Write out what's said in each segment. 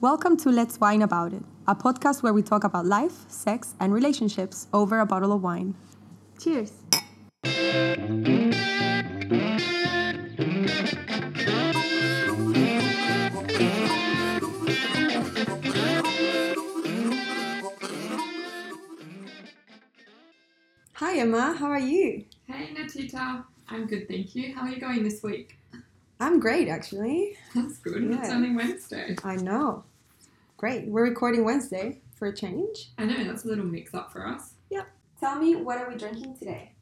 Welcome to Let's Wine About It, a podcast where we talk about life, sex, and relationships over a bottle of wine. Cheers. Hi, Emma. How are you? Hey Natita, I'm good, thank you. How are you going this week? I'm great, actually. That's good. It's Yeah. only Wednesday. I know. Great. We're recording Wednesday for a change. I know that's a little mix up for us. Yep. Tell me, what are we drinking today?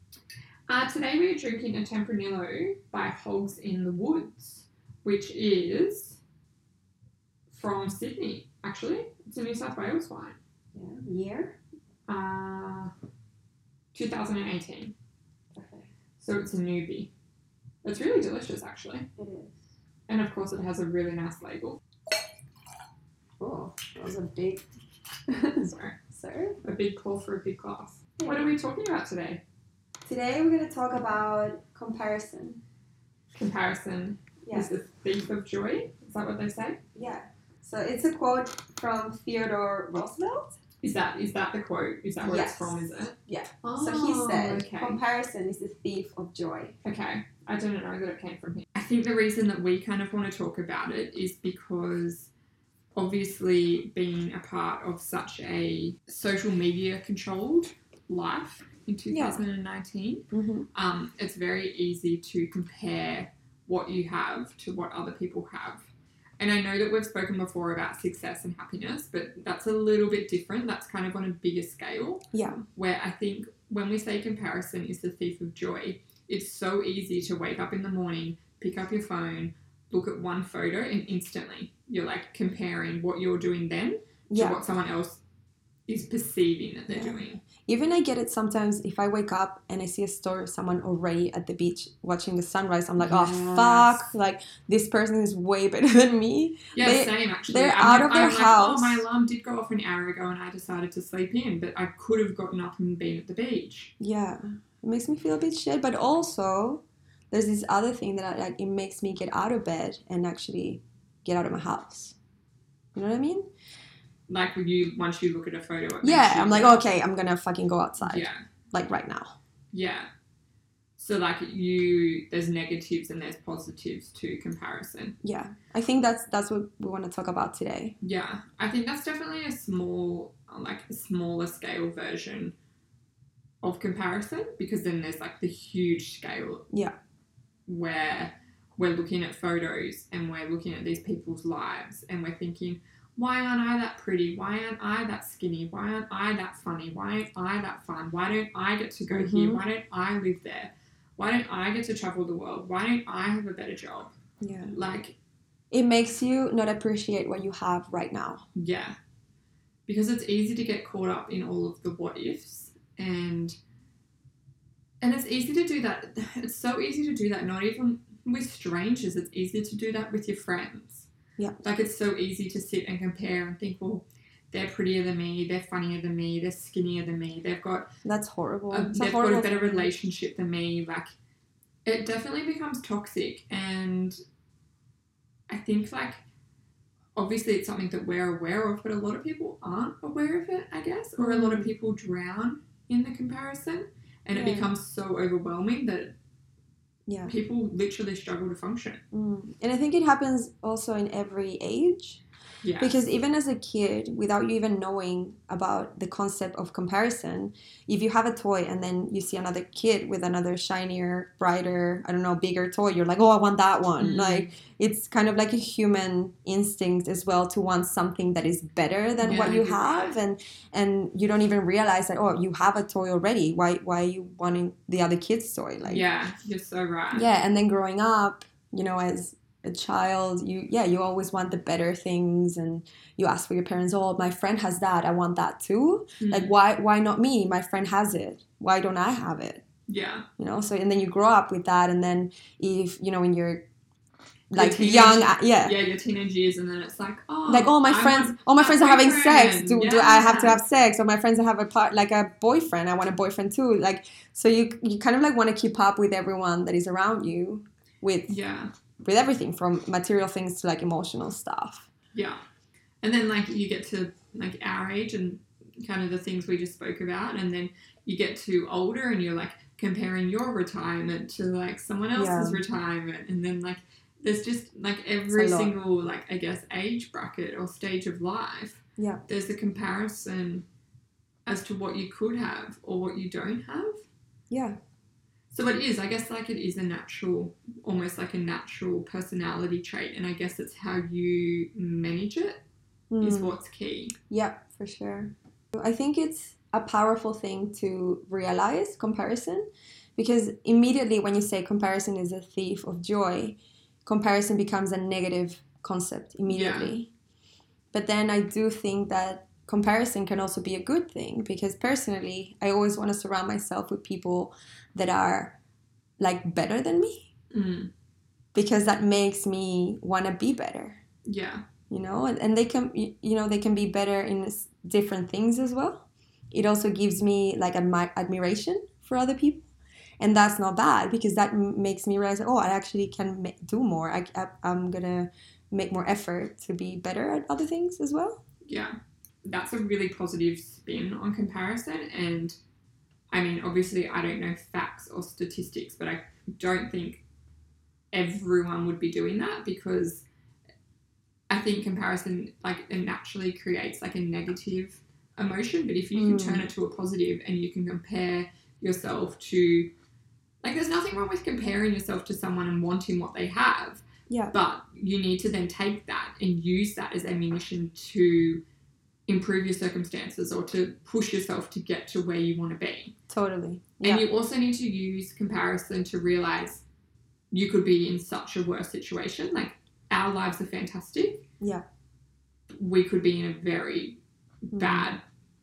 Uh, today we're drinking a Tempranillo by Hogs in the Woods, which is from Sydney. Actually, it's a New South Wales wine. Yeah. Year? Uh, 2018. Perfect. So it's a newbie. It's really delicious, actually, It is. and of course it has a really nice label. Was a big Sorry, serve. a big call for a big glass. What are we talking about today? Today we're going to talk about comparison. Comparison is the thief of joy. Is that what they say? Yeah. So it's a quote from Theodore Roosevelt. Is that is that the quote? Is that where Yes. it's from? Is it? Yeah. Oh, so he said, okay. comparison is the thief of joy. Okay, I didn't know that it came from him. I think the reason that we kind of want to talk about it is because obviously being a part of such a social media controlled life in Yeah. 2019, Mm-hmm. um, it's very easy to compare what you have to what other people have. And I know that we've spoken before about success and happiness, but that's a little bit different. That's kind of on a bigger scale Yeah. where I think when we say comparison is the thief of joy, it's so easy to wake up in the morning, pick up your phone, look at one photo, and instantly you're like comparing what you're doing then to what someone else is perceiving that they're Yeah. doing. Even I get it sometimes if I wake up and I see a story of someone already at the beach watching the sunrise, I'm like, oh fuck, like this person is way better than me. Yeah, They- same actually. they're I'm out like- of their I'm like, house. oh, my alarm did go off an hour ago and I decided to sleep in, but I could have gotten up and been at the beach. Yeah. It makes me feel a bit shit, but also there's this other thing that I, like it makes me get out of bed and actually get out of my house. You know what I mean? Like when you once you look at a photo, Yeah, I'm like, go, okay, I'm gonna fucking go outside. yeah. Like right now. Yeah. So like you there's negatives and there's positives to comparison. Yeah. I think that's that's what we want to talk about today. Yeah. I think that's definitely a small like a smaller scale version of comparison because then there's like the huge scale. Yeah. Where we're looking at photos and we're looking at these people's lives and we're thinking, why aren't I that pretty? Why aren't I that skinny? Why aren't I that funny? Why aren't I that fun? Why don't I get to go here? Mhm. Why don't I live there? Why don't I get to travel the world? Why don't I have a better job? Yeah. Like, It makes you not appreciate what you have right now. yeah. Because it's easy to get caught up in all of the what ifs and and it's easy to do that. It's so easy to do that, not even with strangers. It's easier to do that with your friends. Yeah. Like it's so easy to sit and compare and think, well, they're prettier than me, they're funnier than me, they're skinnier than me, they've got That's horrible. a, they've got a better relationship than me. Like, it definitely becomes toxic. And I think, like, obviously it's something that we're aware of, but a lot of people aren't aware of it, I guess. Or a lot of Mm. people drown in the comparison. And it becomes so overwhelming that Yeah. people literally struggle to function. Mm. And I think it happens also in every age. Yeah. Because even as a kid, without you even knowing about the concept of comparison, if you have a toy and then you see another kid with another shinier, brighter, I don't know, bigger toy, you're like, oh, I want that one. Mm. Like, it's kind of like a human instinct as well to want something that is better than Yeah, what you have, right. and and you don't even realize that. Oh, you have a toy already. Why why are you wanting the other kid's toy? Like, yeah, you're so right. yeah and then growing up you know as a child you yeah you always want the better things and you ask for your parents oh my friend has that i want that too. Mm. like why why not me? My friend has it. Why don't i have it? Yeah. you know so and then you grow up with that and then if you know when you're like teenage- young uh, yeah. Yeah, your teenage years, and then it's like, oh, like oh my I friends want all my friends are having sex. Do, do i have to have sex? Or my friends have a part like a boyfriend. I want a boyfriend too. Like so you you kind of like want to keep up with everyone that is around you with Yeah. With everything from material things to like emotional stuff Yeah. And then like you get to like our age and kind of the things we just spoke about, and then you get to older and you're like comparing your retirement to like someone else's Yeah. retirement, and then like there's just like every single like I guess age bracket or stage of life. Yeah. There's a comparison as to what you could have or what you don't have. Yeah. So it is, I guess, like it is a natural, almost like a natural personality trait, and I guess it's how you manage it is Mm. what's key. Yeah, for sure. I think it's a powerful thing to realize comparison because immediately when you say comparison is a thief of joy, comparison becomes a negative concept immediately. But then I do think that comparison can also be a good thing because personally, I always want to surround myself with people that are like better than me. Mm. because that makes me want to be better. Yeah, you know and, and they can you know they can be better in different things as well. It also gives me like admi- admiration for other people. And that's not bad because that m- makes me realize oh i actually can ma- do more. I, I, i'm gonna make more effort to be better at other things as well. Yeah. That's a really positive spin on comparison, and I mean, obviously, I don't know facts or statistics, but I don't think everyone would be doing that because I think comparison like it naturally creates like a negative emotion. But if you can Mm. turn it to a positive and you can compare yourself to like there's nothing wrong with comparing yourself to someone and wanting what they have. Yeah. But you need to then take that and use that as ammunition to improve your circumstances or to push yourself to get to where you want to be. totally And you also need to use comparison to realize you could be in such a worse situation. Like our lives are fantastic. Yeah. We could be in a very Mm. bad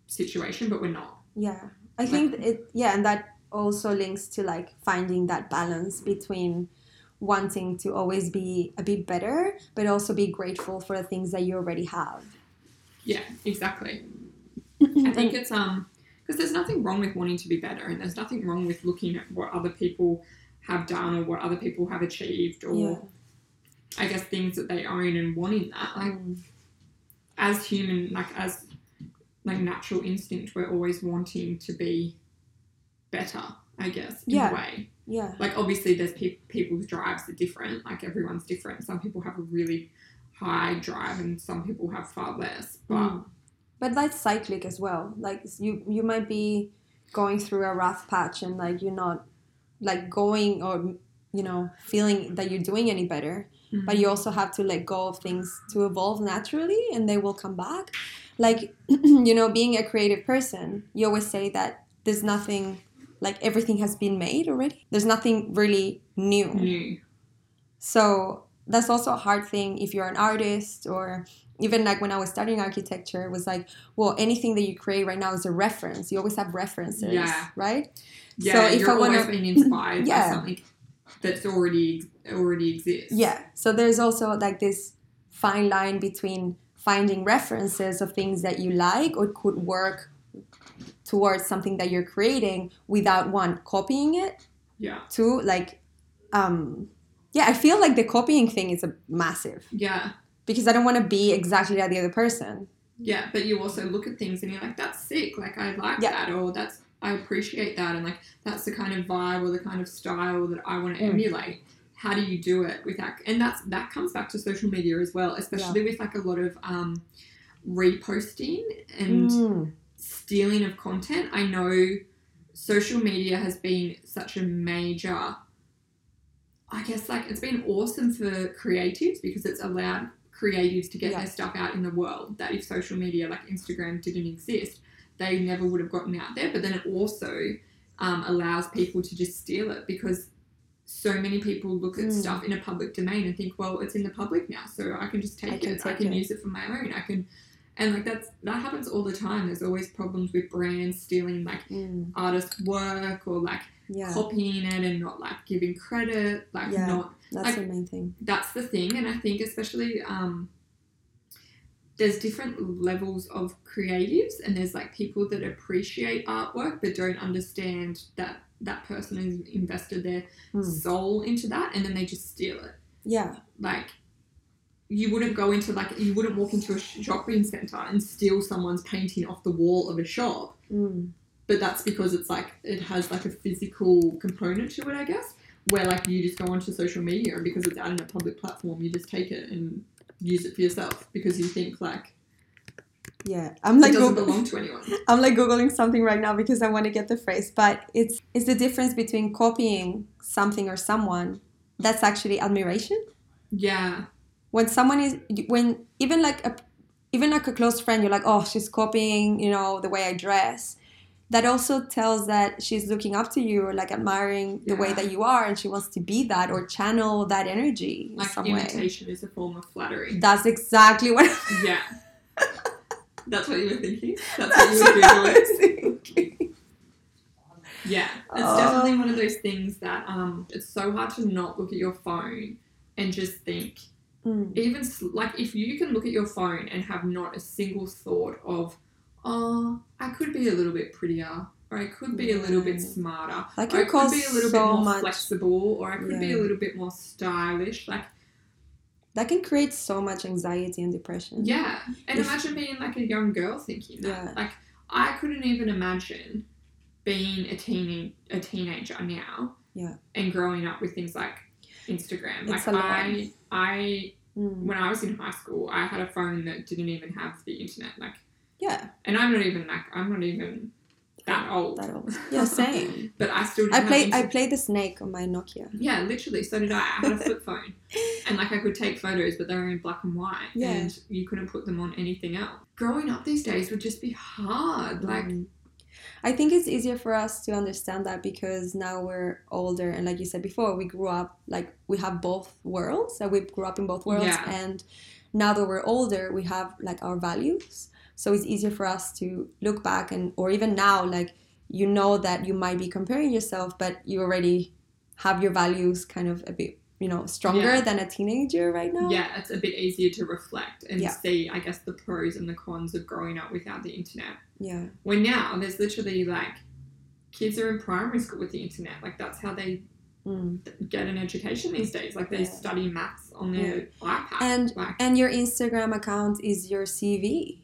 situation, but we're not. Yeah, I think it. Yeah, and that also links to like finding that balance between wanting to always be a bit better, but also be grateful for the things that you already have. Yeah, exactly. I think it's um because there's nothing wrong with wanting to be better, and there's nothing wrong with looking at what other people have done or what other people have achieved, or yeah. I guess things that they own and wanting that. Like Mm. as human, like as like natural instinct, we're always wanting to be better. I guess in Yeah. a way. yeah, Like obviously, there's pe- people's drives are different. Like everyone's different. Some people have a really high drive, and some people have far less. But Mm. but that's cyclic as well. Like you, you might be going through a rough patch, and like you're not like going or you know feeling that you're doing any better. but you also have to let go of things to evolve naturally and they will come back like you know being a creative person you always say that there's nothing like everything has been made already there's nothing really new new. so that's also a hard thing if you're an artist or even like when I was studying architecture, it was like, well, anything that you create right now is a reference. You always have references, Yeah. right? Yeah, So if you're I wanna- always being inspired Yeah. by something that's already already exists. Yeah. So there's also like this fine line between finding references of things that you like or could work towards something that you're creating without one copying it yeah, two like um yeah i feel like the copying thing is a massive yeah, because i don't want to be exactly like the other person yeah. But you also look at things and you're like, "That's sick! Like I like Yeah. that," or "That's I appreciate that," and like that's the kind of vibe or the kind of style that I want to Mm. emulate. How do you do it with that? And that's that comes back to social media as well, especially with like a lot of um, reposting and Mm. stealing of content. I know social media has been such a major, I guess, like it's been awesome for creatives because it's allowed creatives to get Yeah. their stuff out in the world. That if social media like Instagram didn't exist, they never would have gotten out there. But then it also um, allows people to just steal it because so many people look at Mm. stuff in a public domain and think, well, it's in the public now, so I can just take I can it. I can it. use it for my own. I can, and like that's that happens all the time. There's always problems with brands stealing like Mm. artists' work or like yeah copying it and not like giving credit, like Yeah. not that's like- the main thing that's the thing and i think especially um, there's different levels of creatives and there's like people that appreciate artwork but don't understand that that person has invested their Mm. soul into that and then they just steal it yeah like you wouldn't go into like you wouldn't walk into a shopping center and steal someone's painting off the wall of a shop. Mm. But that's because it's like it has like a physical component to it, I guess. Where like you just go onto social media and because it's out in a public platform, you just take it and use it for yourself because you think like Yeah, I'm it like doesn't Goog- belong to anyone. I'm like googling something right now because I want to get the phrase, but it's it's the difference between copying something or someone that's actually admiration. Yeah. When someone is when even like a even like a close friend, you're like, oh, she's copying, you know, the way I dress. That also tells that she's looking up to you or like admiring the way that you are, and she wants to be that or channel that energy in Like some way. imitation is a form of flattery. That's exactly what Yeah. That's what you were thinking? That's what you were what I Googling? was thinking. Yeah. It's Oh. definitely one of those things that um it's so hard to not look at your phone and just think Mm. even like if you can look at your phone and have not a single thought of oh i could be a little bit prettier or i could be a little bit Yeah. smarter That or i could be a little so bit more much. flexible or i could be a little bit more stylish like That can create so much anxiety and depression. yeah and If- imagine being like a young girl thinking that Yeah. like i couldn't even imagine being a teen a teenager now Yeah. and growing up with things like instagram It's like i i Mm. when i was in high school i had a phone that didn't even have the internet like Yeah. and I'm not even like I'm not even that old. That old. Yeah, same. But I still I played I played the snake on my Nokia. Yeah, literally. So did I. I had a flip phone, and like I could take photos, but they were in black and white, Yeah. and you couldn't put them on anything else. Growing up these days would just be hard. Like, Mm. I think it's easier for us to understand that because now we're older and like you said before, we grew up like we have both worlds. So we grew up in both worlds Yeah. and now that we're older, we have like our values. So it's easier for us to look back and or even now like you know that you might be comparing yourself but you already have your values kind of a bit, you know, stronger Yeah. than a teenager right now. yeah, it's a bit easier to reflect and Yeah. see, I guess, the pros and the cons of growing up without the internet. Yeah. When now there's literally like kids are in primary school with the internet. Like that's how they Mm. get an education these days. Like they Yeah. study maths on their iPad. And like and your Instagram account is your CV.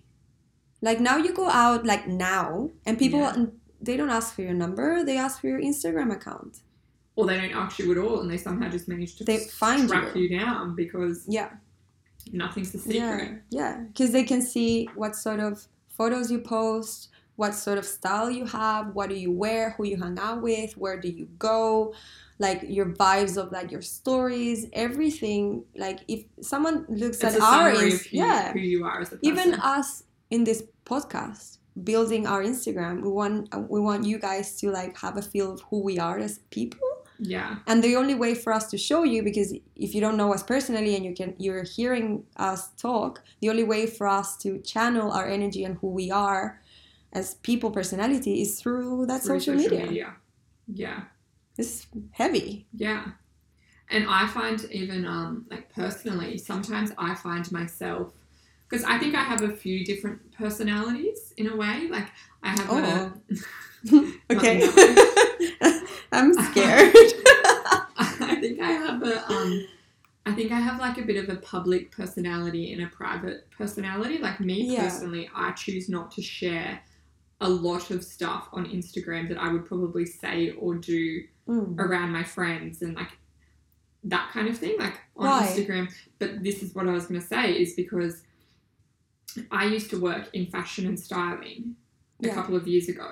Like now you go out like now and people Yeah. they don't ask for your number, they ask for your Instagram account. or they don't ask you at all, and they somehow just manage to They find track you. you. down because Yeah. nothing's a secret. Yeah. Yeah, cuz they can see what sort of photos you post, what sort of style you have, what do you wear, who you hang out with, where do you go, like your vibes of like your stories, everything. Like if someone looks It's at our summary ins- of who, yeah, who you are as a person. even us in this podcast building our instagram we want we want you guys to like have a feel of who we are as people. Yeah, and the only way for us to show you because if you don't know us personally and you can you're hearing us talk the only way for us to channel our energy and who we are as people personality is through that through social, media. Yeah, it's heavy. Yeah. And I find even um like personally, sometimes I find myself because I think I have a few different personalities in a way. Like I have oh. a okay. I'm scared I think I have a um I think I have like a bit of a public personality and a private personality. Like me Yeah. personally, I choose not to share a lot of stuff on Instagram that I would probably say or do Mm. around my friends and like that kind of thing, like on? Instagram. But this is what I was gonna say is because I used to work in fashion and styling a Yeah. couple of years ago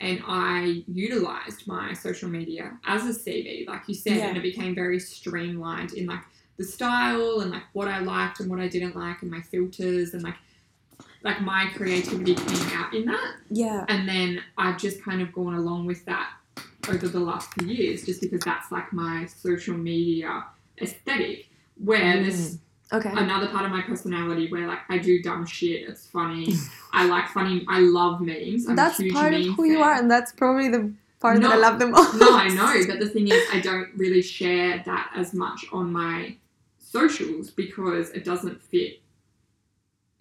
and I utilized my social media as a CV, like you said, Yeah. and it became very streamlined in like the style and like what I liked and what I didn't like and my filters and like like my creativity came out in that. yeah And then I've just kind of gone along with that over the last few years just because that's like my social media aesthetic. Where there's mm. Okay another part of my personality where like I do dumb shit, it's funny. I like funny I love memes. I'm that's part of who you are and that's probably the part that i love the most No, I know, but the thing is, I don't really share that as much on my socials because it doesn't fit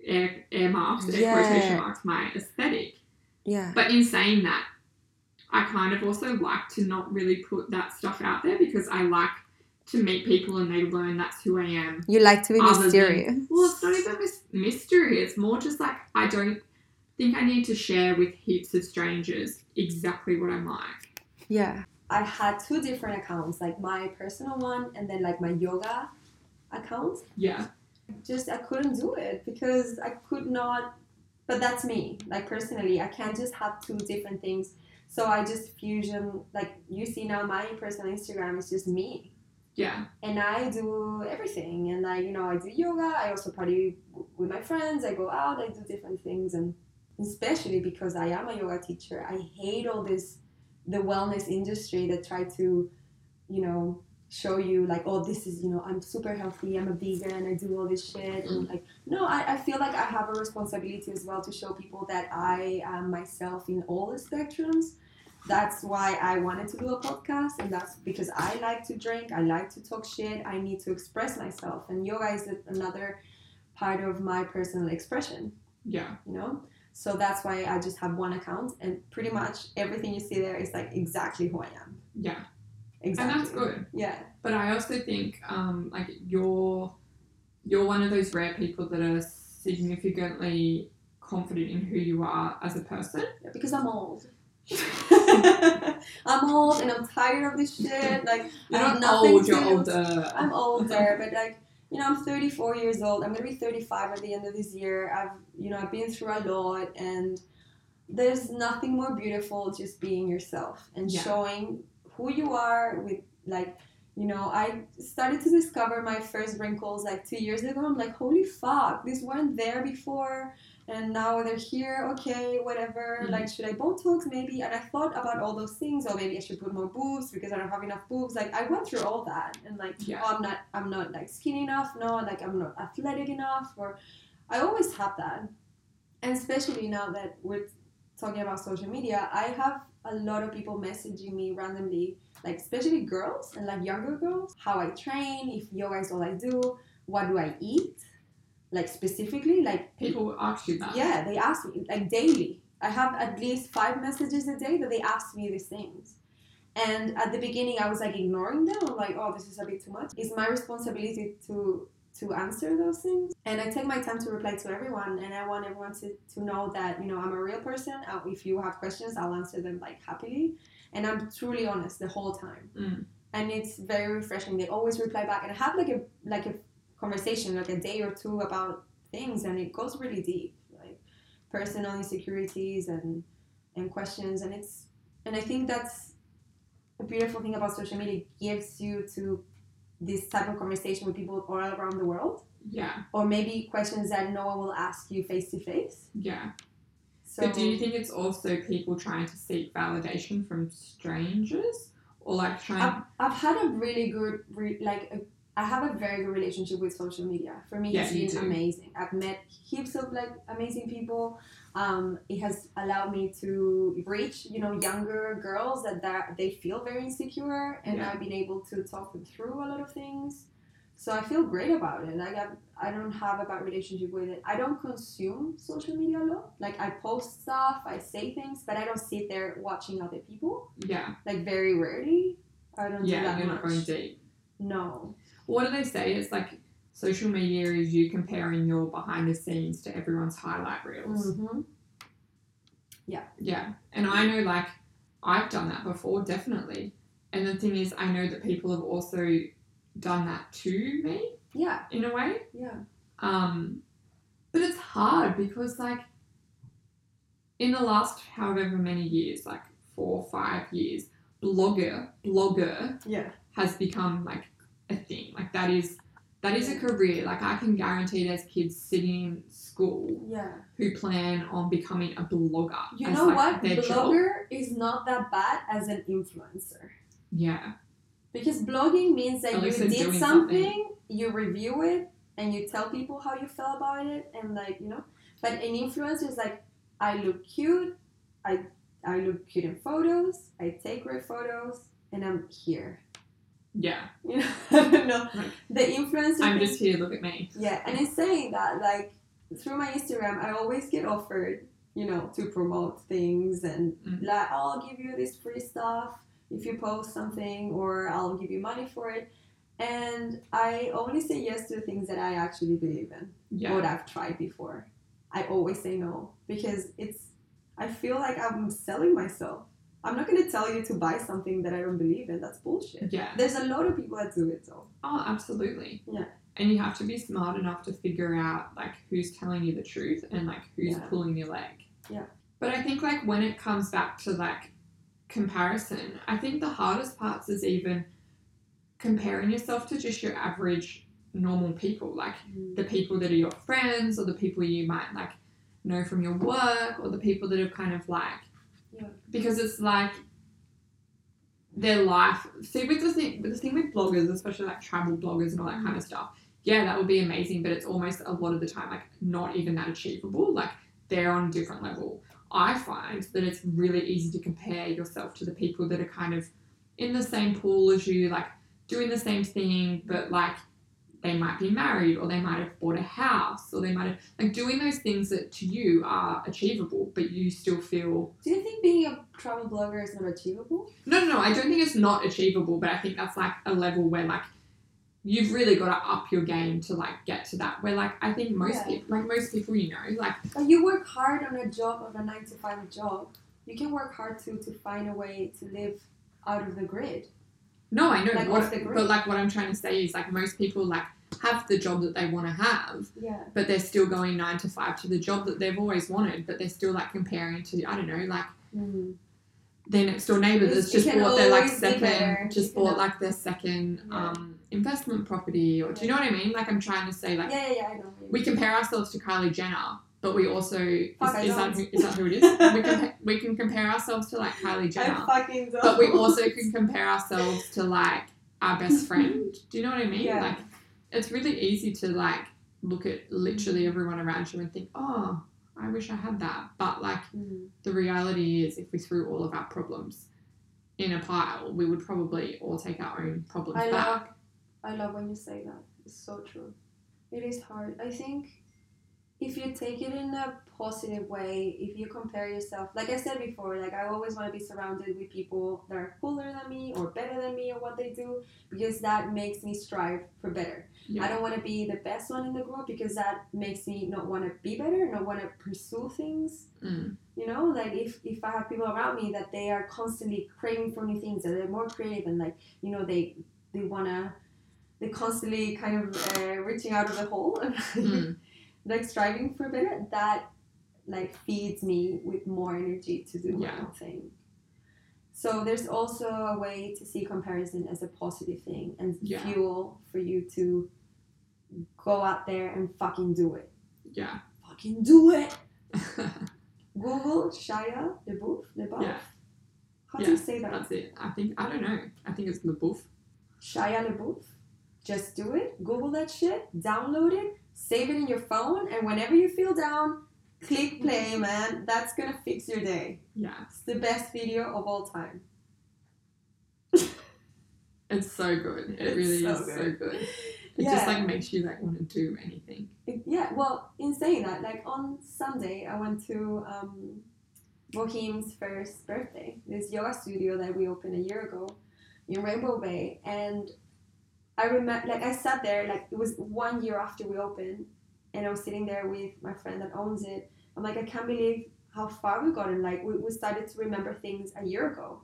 air, air marks, air Yeah. quotation marks, my aesthetic. yeah But in saying that, I kind of also like to not really put that stuff out there because I like to meet people and they learn that's who I am. You like to be Other than- mysterious. Well, it's not even mis- mystery. It's more just like I don't think I need to share with heaps of strangers exactly what I'm like. Yeah. I had two different accounts, like my personal one and then like my yoga account. Yeah. Just I couldn't do it because I could not but that's me. Like personally, I can't just have two different things. So I just fusion like you see now my personal Instagram is just me. Yeah. and I do everything. And I, you know, I do yoga. I also party with my friends. I go out. I do different things, and especially because I am a yoga teacher, I hate all this, the wellness industry that try to, you know, show you like, oh, this is, you know, I'm super healthy. I'm a vegan. I do all this shit, and mm-hmm. like, no, I, I feel like I have a responsibility as well to show people that I am myself in all the spectrums that's why I wanted to do a podcast, and that's because I like to drink, I like to talk shit, I need to express myself, and yoga is another part of my personal expression, Yeah. you know. So that's why I just have one account, and pretty much everything you see there is like exactly who I am. Yeah. Exactly. And that's good. Yeah. But I also think um, like you're you're one of those rare people that are significantly confident in who you are as a person. Yeah, because I'm old. I'm old and I'm tired of this shit. Like You're I nothing old, you're older. I'm older, but like you know, I'm 34 years old. I'm gonna be 35 at the end of this year. I've you know I've been through a lot, and there's nothing more beautiful just being yourself and Yeah. showing who you are with like. You know, I started to discover my first wrinkles like two years ago. I'm like, holy fuck, these weren't there before, and now they're here. Okay, whatever. Mhm. Like, should I Botox maybe? And I thought about all those things. Or maybe I should put more boobs because I don't have enough boobs. Like, I went through all that, and like, Yeah. oh, I'm not, I'm not like skinny enough. No, like I'm not athletic enough. Or I always have that, and especially now that we're talking about social media, I have a lot of people messaging me randomly, like especially girls and like younger girls, how I train, if yoga is all I do, what do I eat, like specifically, like People ask you that. yeah, they ask me like daily. I have at least five messages a day that they ask me these things. And at the beginning, I was like ignoring them. I'm like, oh, this is a bit too much. It's my responsibility to to answer those things, and I take my time to reply to everyone. And I want everyone to, to know that you know I'm a real person. Uh, if you have questions, I'll answer them like happily, and I'm truly honest the whole time. Mm. And it's very refreshing. They always reply back, and I have like a like a conversation, like a day or two about things, and it goes really deep, like personal insecurities and and questions, and it's and I think that's a beautiful thing about social media. It gives you to this type of conversation with people all around the world, Yeah. or maybe questions that no one will ask you face to face. Yeah. So but do you think it's also people trying to seek validation from strangers? Or like trying I've, I've had a really good re- like a, I have a very good relationship with social media. For me, Yeah, it's been do. amazing. I've met heaps of like amazing people. Um, it has allowed me to reach you know younger girls that, that they feel very insecure, and Yeah. I've been able to talk them through a lot of things. So I feel great about it. Like I, I don't have a bad relationship with it. I don't consume social media a lot. Like I post stuff, I say things, but I don't sit there watching other people. Yeah. Like very rarely. I don't do Yeah, that you're not going deep. No. What do they say? It's like social media is you comparing your behind the scenes to everyone's highlight reels. Mm-hmm. Yeah. Yeah. And I know like I've done that before, definitely. And the thing is I know that people have also done that to me Yeah. in a way. Yeah. Um but it's hard because like in the last however many years, like four or five years, blogger blogger Yeah. has become like a thing. Like that is that is a career. Like I can guarantee there's kids sitting in school Yeah. who plan on becoming a blogger. You know like, what? their job. Blogger is not that bad as an influencer. Yeah. Because blogging means that At you did something, something. you review it, and you tell people how you felt about it, and like you know. But an influencer is like, I look cute, I I look cute in photos, I take great photos, and I'm here. Yeah. You know, I. Like, The influencer. I'm just here, look at me. Yeah, and in saying that, like through my Instagram, I always get offered, you know, to promote things and Mm. like I'll give you this free stuff if you post something, or I'll give you money for it. And I only say yes to things that I actually believe in. Yeah. what I've tried before. I always say no because it's I feel like I'm selling myself. I'm not gonna tell you to buy something that I don't believe in. That's bullshit. Yeah. There's a lot of people that do it though. Oh, absolutely. Yeah. And you have to be smart enough to figure out like who's telling you the truth and like who's Yeah. pulling your leg. Yeah. But I think like when it comes back to like comparison, I think the hardest parts is even comparing yourself to just your average normal people, like mm-hmm. the people that are your friends or the people you might like know from your work or the people that are kind of like Yeah. because it's like their life. See with the thing with the thing with bloggers especially like travel bloggers and all that kind of mm. stuff yeah that would be amazing but it's almost a lot of the time like not even that achievable. Like they're on a different level. I find that it's really easy to compare yourself to the people that are kind of in the same pool as you like doing the same thing but like they might be married or they might have bought a house or they might have like doing those things that to you are achievable but you still feel Do you think being a travel blogger is not achievable? no no no i don't think it's not achievable but i think that's like a level where like you've really got to up your game to like get to that where like i think most Yeah. people like most people you know like Like you work hard on a job of a nine to five job. You can work hard too to find a way to live out of the grid. no i know Like what, off the grid. but like what i'm trying to say is like most people like have the job that they want to have Yeah. but they're still going nine to five to the job that they've always wanted but they're still like comparing to i don't know like Mm. their next door neighbor that's just bought their like always be better, second just bought like their second Yeah. um investment property or do you know what I mean? Like I'm trying to say like yeah, yeah, yeah, I know. we compare ourselves to Kylie Jenner, but we also is, Fuck, is that who, is that who it is? we can we can compare ourselves to like Kylie Jenner, I fucking don't. but we also can compare ourselves to like our best friend. Do you know what I mean? Yeah. Like it's really easy to like look at literally everyone around you and think, oh, I wish I had that, but like Mm. the reality is if we threw all of our problems in a pile, we would probably all take our own problems I back. love, I love when you say that. It's so true. It is hard. I think if you take it in a positive way, if you compare yourself, like I said before, like I always want to be surrounded with people that are cooler than me or better than me or what they do because that makes me strive for better. I don't want to be the best one in the group because that makes me not want to be better, not want to pursue things. Mm. You know, like if, if I have people around me that they are constantly craving for new things, that they're more creative and like, you know, they they wanna they constantly kind of uh, reaching out of the hole Mm. Like striving for better, that like feeds me with more energy to do my Yeah. own thing. So there's also a way to see comparison as a positive thing and Yeah. fuel for you to go out there and fucking do it. Yeah. Fucking do it. Google Shia LaBeouf. LaBeouf. Yeah. How do you say that? That's it. I think I don't know. I think it's LaBeouf. Shia LaBeouf. Just do it. Google that shit. Download it. Save it in your phone. And whenever you feel down, click play, man. That's gonna fix your day. Yeah. It's the best video of all time. It's so good. It It's really so is so good. good. It Yeah. just like makes you like want to do anything. It- yeah, well, in saying that, like on Sunday, I went to um, Bohem's first birthday, this yoga studio that we opened a year ago in Rainbow Bay. And I remember, like, I sat there, like, it was one year after we opened, and I was sitting there with my friend that owns it. I'm like, I can't believe how far we've gotten. Like, we, we started to remember things a year ago.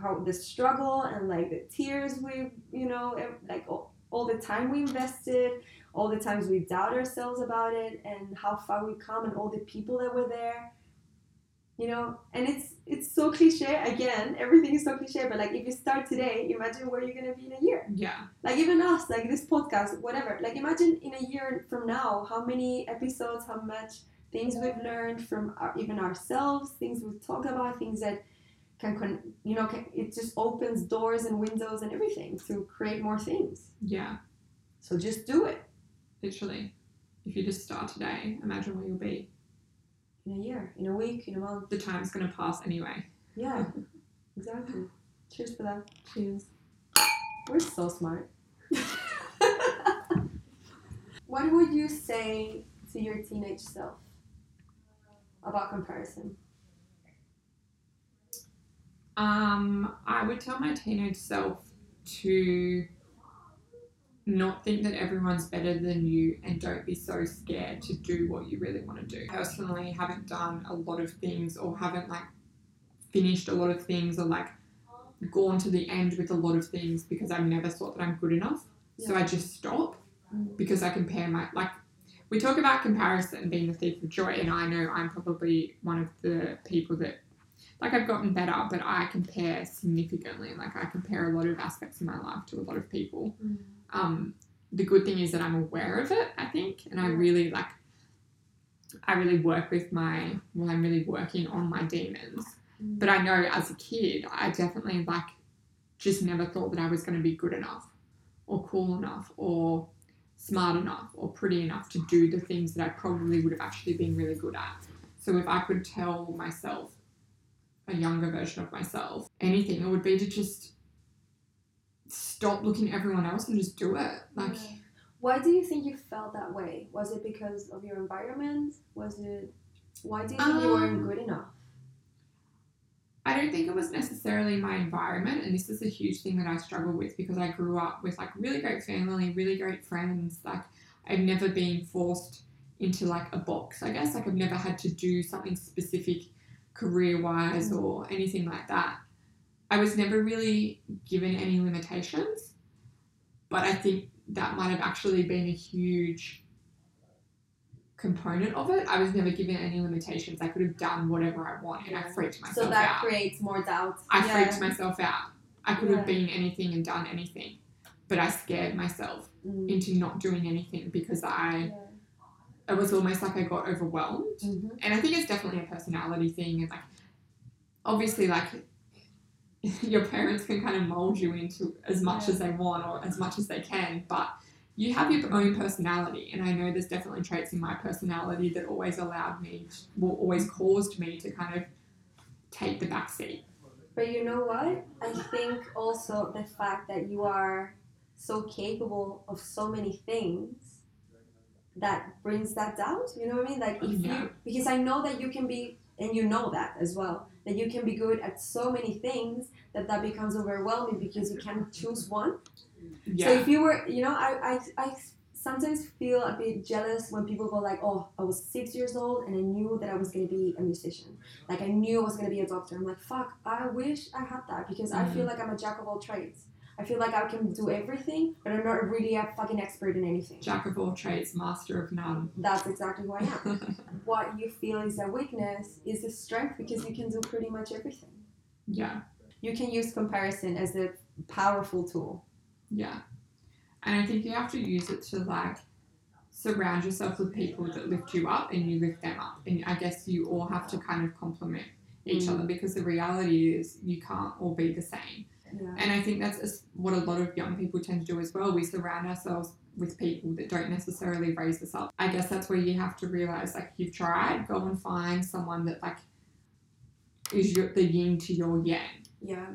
How the struggle and like the tears we, you know, like all, all the time we invested, all the times we doubt ourselves about it and how far we come and all the people that were there you know and it's it's so cliche again everything is so cliche but like if you start today imagine where you're gonna be in a year Yeah. like even us like this podcast whatever like imagine in a year from now how many episodes how much things we've learned from our, even ourselves things we've talked about things that can con- you know can, it just opens doors and windows and everything to create more things Yeah. so just do it Literally. If you just start today, imagine where you'll be. In a year in a week in a month The time's gonna pass anyway. Yeah, exactly. Cheers for that. Cheers. We're so smart. what would you say to your teenage self about comparison? Um, I would tell my teenage self to not think that everyone's better than you and don't be so scared to do what you really want to do. Personally, haven't done a lot of things or haven't like finished a lot of things or like gone to the end with a lot of things because I've never thought that I'm good enough. So I just stop because I compare my like we talk about comparison being the thief of joy and I know I'm probably one of the people that like I've gotten better but I compare significantly like I compare a lot of aspects of my life to a lot of people Mm. Um, the good thing is that I'm aware of it, I think, and I really like. I really work with my. Well, I'm really working on my demons, Mm. but I know as a kid, I definitely like, just never thought that I was going to be good enough, or cool enough, or smart enough, or pretty enough to do the things that I probably would have actually been really good at. So if I could tell myself, a younger version of myself, anything, it would be to just stop looking at everyone else and just do it. Like, Yeah. Why do you think you felt that way? Was it because of your environment? Was it why do you think you weren't Um, good enough? I don't think it was necessarily my environment, and this is a huge thing that I struggle with because I grew up with like really great family, really great friends. Like, I've never been forced into like a box, I guess. Like, I've never had to do something specific career wise Mm. or anything like that. I was never really given any limitations, but I think that might have actually been a huge component of it. I was never given any limitations. I could have done whatever I want, and I freaked myself out. So that out. creates more doubts. I yeah. freaked myself out. I could Yeah. have been anything and done anything, but I scared myself Mm. into not doing anything because I Yeah. it was almost like I got overwhelmed. Mhm. And I think it's definitely a personality thing and like obviously like your parents can kind of mold you into as much Yeah. as they want or as much as they can, but you have your own personality and I know there's definitely traits in my personality that always allowed me well always caused me to kind of take the back seat. But you know what? I think also the fact that you are so capable of so many things that brings that doubt. You know what I mean? Like oh, if Yeah. you because I know that you can be and you know that as well that you can be good at so many things that that becomes overwhelming because you can't choose one. Yeah. So if you were, you know, I, I, I sometimes feel a bit jealous when people go like, oh, I was six years old and I knew that I was going to be a musician. Like I knew I was going to be a doctor. I'm like, fuck, I wish I had that because I feel mm-hmm. like I'm a jack of all trades. I feel like I can do everything, but I'm not really a fucking expert in anything. Jack of all trades, master of none. That's exactly who I am. what you feel is a weakness is a strength because you can do pretty much everything. yeah. You can use comparison as a powerful tool. Yeah. And I think you have to use it to like surround yourself with people that lift you up and you lift them up. And I guess you all have to kind of complement each Mm. other because the reality is you can't all be the same. Yeah. And I think that's what a lot of young people tend to do as well. We surround ourselves with people that don't necessarily raise us up. I guess that's where you have to realize like you've tried, go and find someone that like is your, the yin to your yang. Yeah.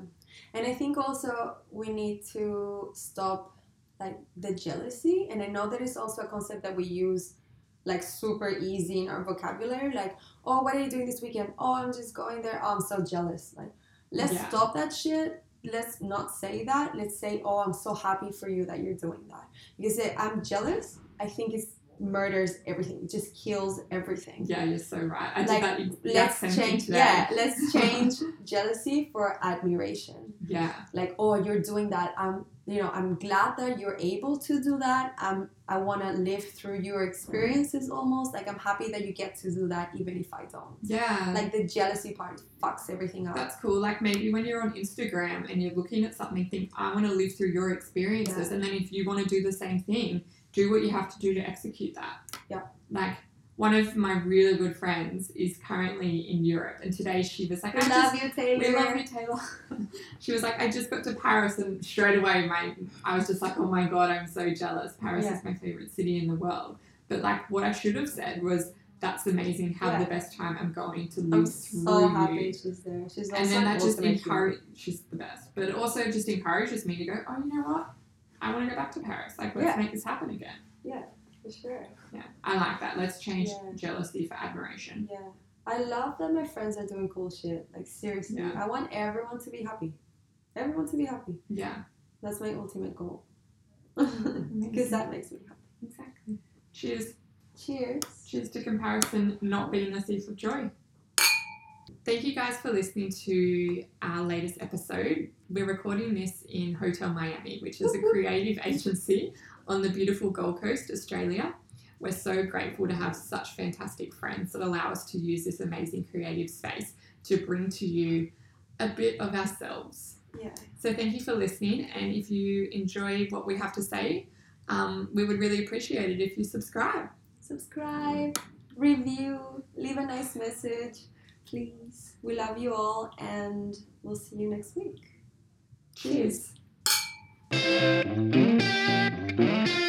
And I think also we need to stop like the jealousy. And I know that is also a concept that we use like super easy in our vocabulary. Like, oh, what are you doing this weekend? Oh, I'm just going there. Oh, I'm so jealous. Like, let's Yeah. stop that shit. Let's not say that. Let's say, oh, I'm so happy for you that you're doing that. Because it, I'm jealous, I think it murders everything. It just kills everything. Yeah, you're so right. I Like, that Let's change, today. yeah, let's change jealousy for admiration Yeah. like oh you're doing that i'm you know i'm glad that you're able to do that i'm i want to live through your experiences almost like i'm happy that you get to do that even if i don't Yeah. like the jealousy part fucks everything up That's cool. Like maybe when you're on Instagram and you're looking at something, think, I want to live through your experiences. Yeah. And then if you want to do the same thing, do what you have to do to execute that. Yeah. Like one of my really good friends is currently in Europe. And today she was like, we I love just, you taylor we love you, Taylor. she was like, I just got to Paris. And straight away, my I was just like, oh my God, I'm so jealous. Paris Yeah. is my favorite city in the world. But like what I should have said was, that's amazing. Have Yeah. the best time. I'm going to live i'm so happy you she's there she's and then that just encourage she's the best but it also just encourages me to go oh you know what i want to go back to paris like let's Yeah. make this happen again for sure yeah i like that let's change Yeah. jealousy for admiration yeah i love that my friends are doing cool shit like seriously Yeah. i want everyone to be happy everyone to be happy yeah that's my ultimate goal because that makes me happy. Exactly. Cheers. Cheers. Cheers to comparison not being a thief of joy. Thank you guys for listening to our latest episode. We're recording this in Hotel Miami, which is a creative agency on the beautiful Gold Coast, Australia. We're so grateful to have such fantastic friends that allow us to use this amazing creative space to bring to you a bit of ourselves. Yeah. So, thank you for listening. And if you enjoy what we have to say, um, we would really appreciate it if you subscribe. Subscribe, review, leave a nice message, please. We love you all, and we'll see you next week. Cheers. You. Thank you.